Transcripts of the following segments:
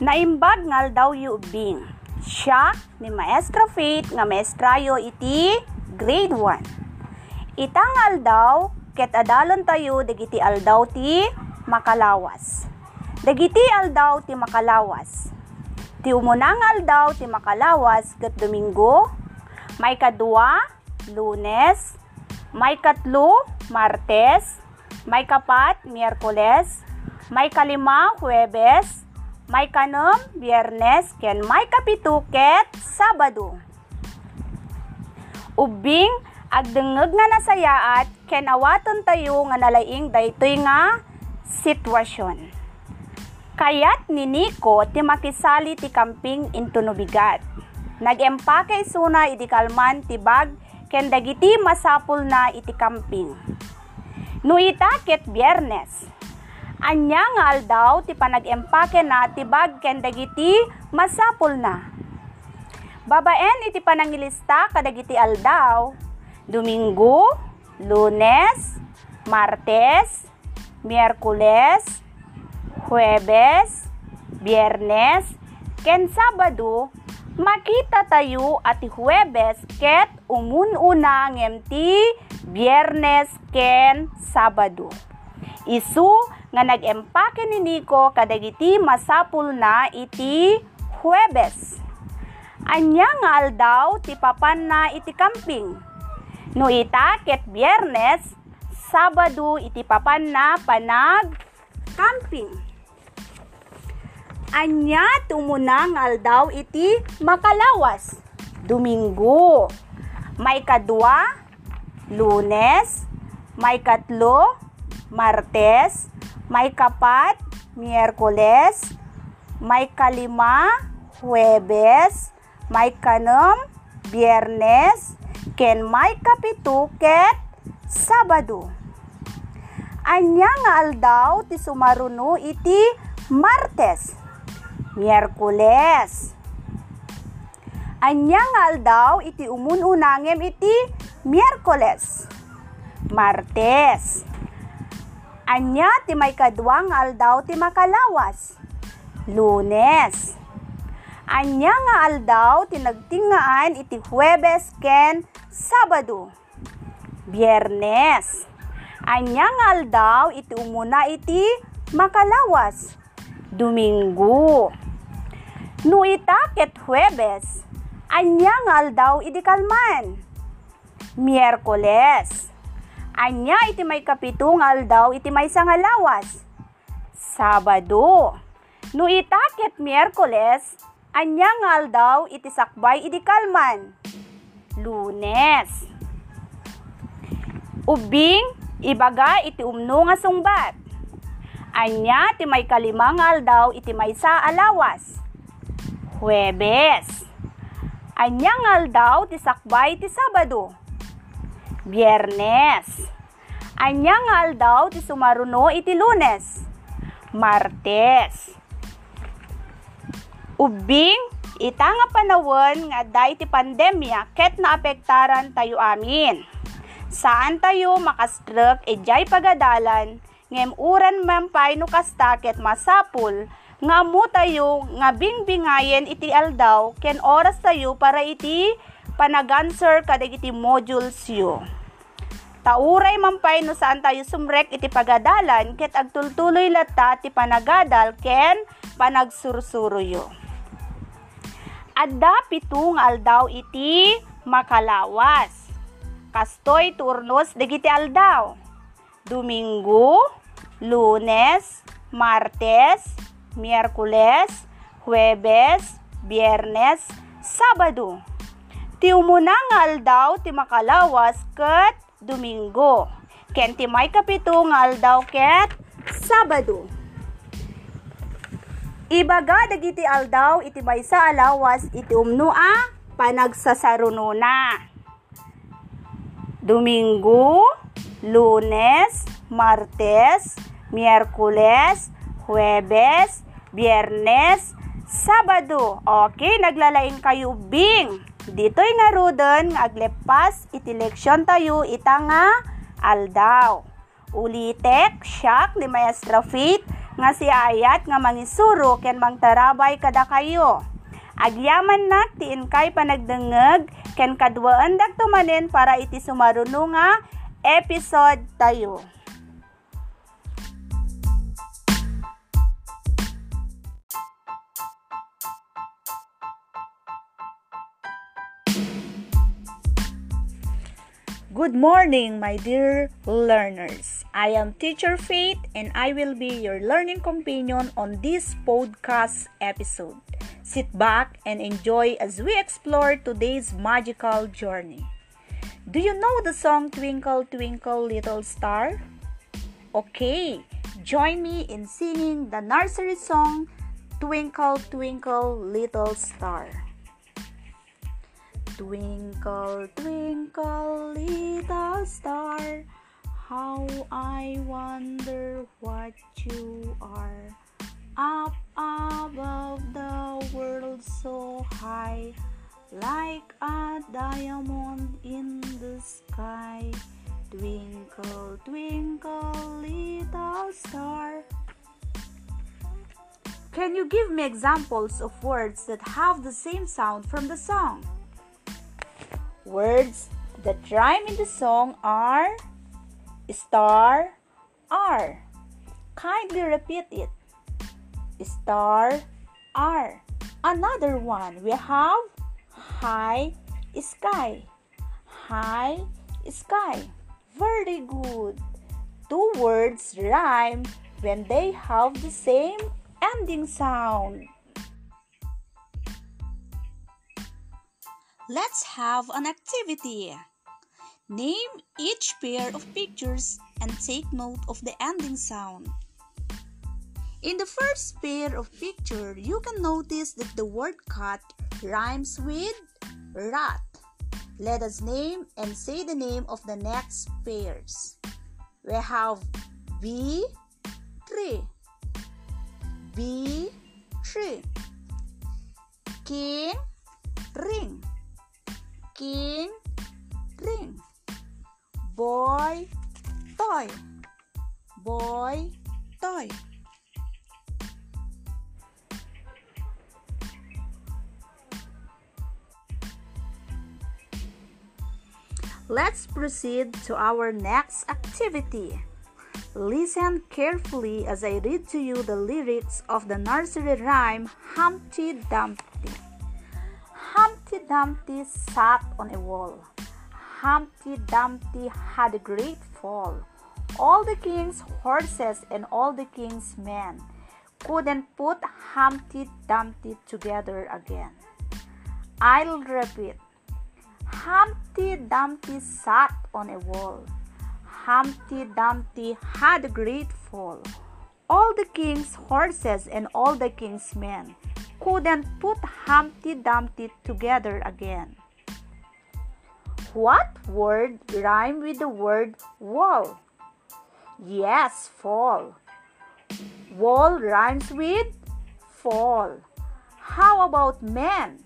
Naimbag ngal daw ubing. Siya ni Maestra Faith nga maestrayo iti grade 1. Itangal daw ket adalon tayo dagiti aldaw ti makalawas. Dagiti aldaw ti makalawas. Ti umunang aldaw ti makalawas ket Domingo, may kadua, Lunes, may katlo, Martes, may kapat, Miyerkules, may kalima, Huwebes, may kanom, Biyernes, ken may kapituket, Sabado. Ubing, agdengeg nga nasayaat, ken awaton tayo nga nalaing daytoy nga sitwasyon. Kayat ni Nico ti makisali ti kamping intunubigat. Nag-empake suna iti kalman ti bag ken dagiti masapul na iti kamping. No itaket biyernes, Anya nga aldaw ti panag-empake na ti bag ken dagiti masapul na. Babaen iti panangilista kadagiti aldaw, Domingo, Lunes, Martes, Miyerkules, Huwebes, Biyernes, ken Sabado, makita tayo at Huwebes ket umununa ngem ti Biyernes ken Sabado. Isu nga nag-empake ni Nico kadagiti masapul na iti Huwebes. Anya nga aldaw ti papan na iti camping. No ita ket Biyernes, Sabado iti papan na panag camping. Anya tumuna nga aldaw iti makalawas. Domingo. May kadua, Lunes, may katlo, Martes, may kapat, Miyerkules, may kalima, Huwebes, may kanom, Biyernes, ken may kapituket, Sabado. Anya nga aldaw ti sumaruno iti Martes, Miyerkules. Anya nga aldaw iti umununangem iti Miyerkules, Martes. Anya ti may kadwang aldaw ti makalawas. Lunes. Anya nga aldaw ti nagtingaan iti Huwebes ken Sabado. Biyernes. Anya nga aldaw iti umuna iti makalawas. Domingo. No itaket Huwebes. Anya nga aldaw iti kalman. Miyerkules. Anya iti may kapitong aldaw iti may sangalawas. Sabado. No itaket Miyerkules, anya nga aldaw iti sakbay iti kalman. Lunes. Ubing, ibaga iti umno nga sungbat. Anya ti may kalimang aldaw iti may sa alawas. Huwebes. Anya nga aldaw ti sakbay ti Sabado. Biyernes. Anya nga aldaw ti sumaruno iti Lunes. Martes. Ubing, ita nga panawon nga day ti pandemya ket naapektaran tayo amin. Saan tayo makastruk ejay pagadalan ngem uran mampay no kastaket masapul nga mo tayo nga bingbingayen iti aldaw ken oras tayo para iti panaganser kadagiti modules yo. Tauray mampay no saan tayo sumrek iti pagadalan ket agtultuloy latta ti panagadal ken panagsursuruyo. Adda pitung aldaw iti makalawas. Kastoy turnos dagiti aldaw. Domingo, Lunes, Martes, Miyerkules, Huwebes, Biyernes, Sabado. Ti umunang aldaw ti makalawas ket Domingo. Ken ti may kapito nga aldaw ket Sabado. Ibaga dagiti aldaw iti maysa alawas iti umno a panagsasarunona. Domingo, Lunes, Martes, Miyerkules, Huwebes, Biyernes, Sabado. Okay, naglalain kayo bing. Dito'y nga rudon, aglepas, iti leksyon tayo, ita nga aldaw. Ulitek, siyak ni Maestra Faith, nga si ayat nga mangisuro ken mangtarabay kada kayo. Agyaman nak tiin kay panagdengeg ken kadwaan dak tumanen para iti sumaruno nga episode tayo. Good morning, my dear learners. I am Teacher Faith and I will be your learning companion on this podcast episode. Sit back and enjoy as we explore today's magical journey. Do you know the song Twinkle Twinkle Little Star? Okay, join me in singing the nursery song Twinkle Twinkle Little Star. Twinkle, twinkle, little star, how I wonder what you are. Up above the world so high, like a diamond in the sky. Twinkle, twinkle, little star. Can you give me examples of words that have the same sound from the song? Words that rhyme in the song are star, are. Kindly repeat it. Star, are. Another one, we have high sky. High sky. Very good. Two words rhyme when they have the same ending sound. Let's have an activity. Name each pair of pictures and take note of the ending sound. In the first pair of picture, you can notice that the word cat rhymes with rat. Let us name and say the name of the next pairs. We have bee tree, bee tree, king ring, king ring boy toy boy toy Let's proceed to our next activity. Listen carefully as I read to you the lyrics of the nursery rhyme Humpty Dumpty. Humpty Dumpty sat on a wall. Humpty Dumpty had a great fall. All the king's horses and all the king's men couldn't put Humpty Dumpty together again. I'll repeat. Humpty Dumpty sat on a wall. Humpty Dumpty had a great fall. All the king's horses and all the king's men couldn't put Humpty Dumpty together again. What word rhyme with the word wall? Yes, fall. Wall rhymes with fall. How about man?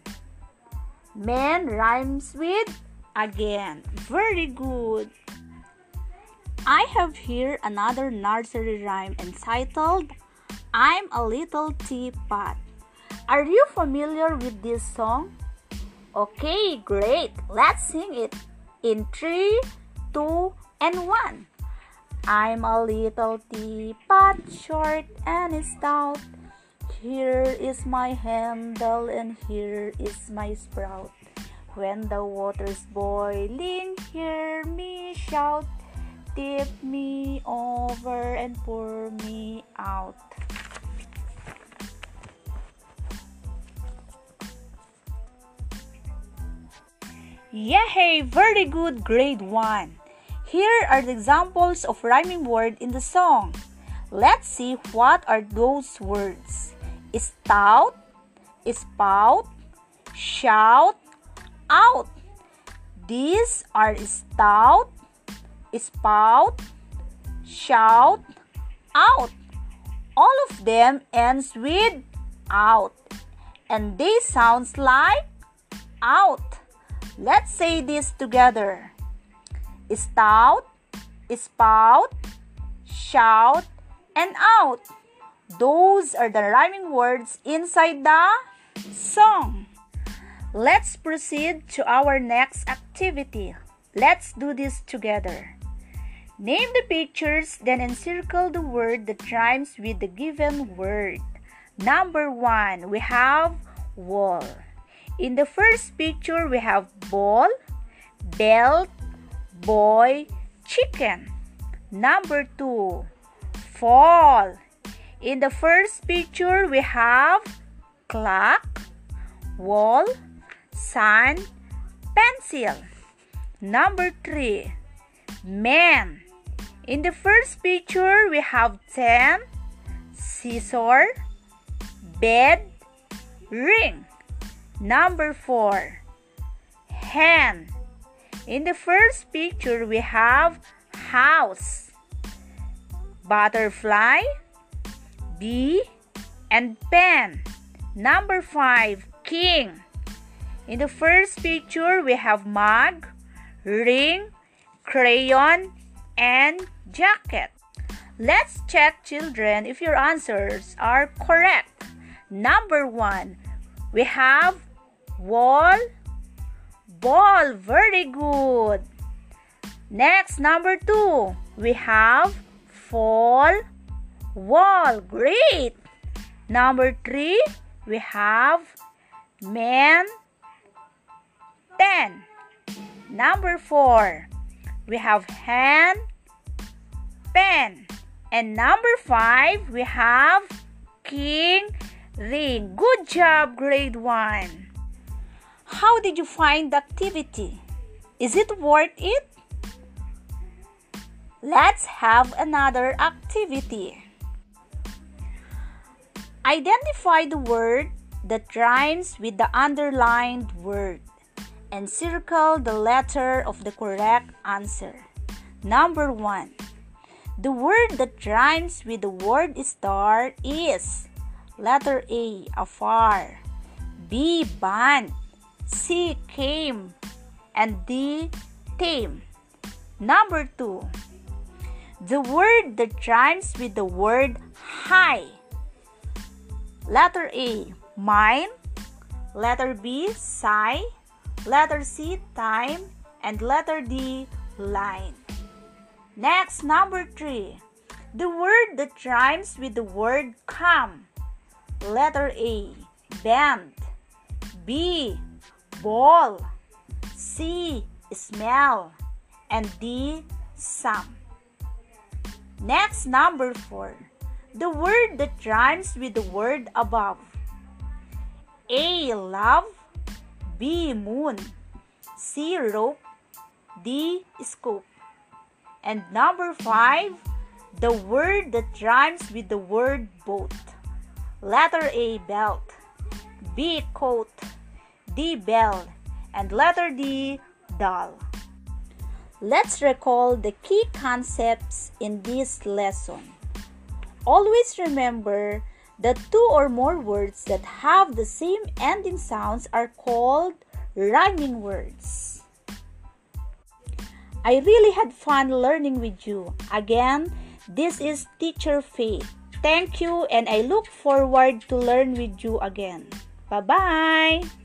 Man rhymes with again. Very good. I have here another nursery rhyme entitled I'm a Little Teapot. Are you familiar with this song? Okay, great. Let's sing it in 3, 2, and 1. I'm a little teapot, short and stout. Here is my handle, and here is my sprout. When the water's boiling, hear me shout. Tip me over and pour me out. Yay! Very good, grade 1. Here are the examples of rhyming word in the song. Let's see what are those words. Stout, spout, shout, out. These are stout, spout, shout, out. All of them ends with out and they sounds like out. Let's say this together. Stout, spout, shout, and out. Those are the rhyming words inside the song. Let's proceed to our next activity. Let's do this together. Name the pictures, then encircle the word that rhymes with the given word. Number one, we have wall. In the first picture, we have ball, belt, boy, chicken. Number two, fall. In the first picture, we have clock, wall, sun, pencil. Number three, man. In the first picture, we have ten, scissor, bed, ring. Number four, hen. In the first picture, we have house, butterfly, bee, and pen. Number five, king. In the first picture, we have mug, ring, crayon, and jacket. Let's check, children, if your answers are correct. Number one, we have wall, ball. Very good. Next, number two, we have fall, wall. Great. Number three, we have man, pen. Number four, we have hand, pen. And number five, we have king, ring. Good job, grade one. How did you find the activity? Is it worth it? Let's have another activity. Identify the word that rhymes with the underlined word and circle the letter of the correct answer. Number 1. The word that rhymes with the word star is letter A, afar, B, band, C, came, and D, tame. Number 2. The word that rhymes with the word high. Letter A, mine. Letter B, sigh. Letter C, time. And letter D, line. Next, number three. The word that rhymes with the word come. Letter A, band. B, ball. C, smell. And D, some. Next, number four. The word that rhymes with the word above. A, love. B. Moon C. Rope D. Scope and number 5 the word that rhymes with the word boat letter A. belt B. coat D. bell and letter D. doll Let's recall the key concepts in this lesson. Always remember that two or more words that have the same ending sounds are called rhyming words. I really had fun learning with you. Again, this is Teacher Faith. Thank you and I look forward to learn with you again. Bye-bye.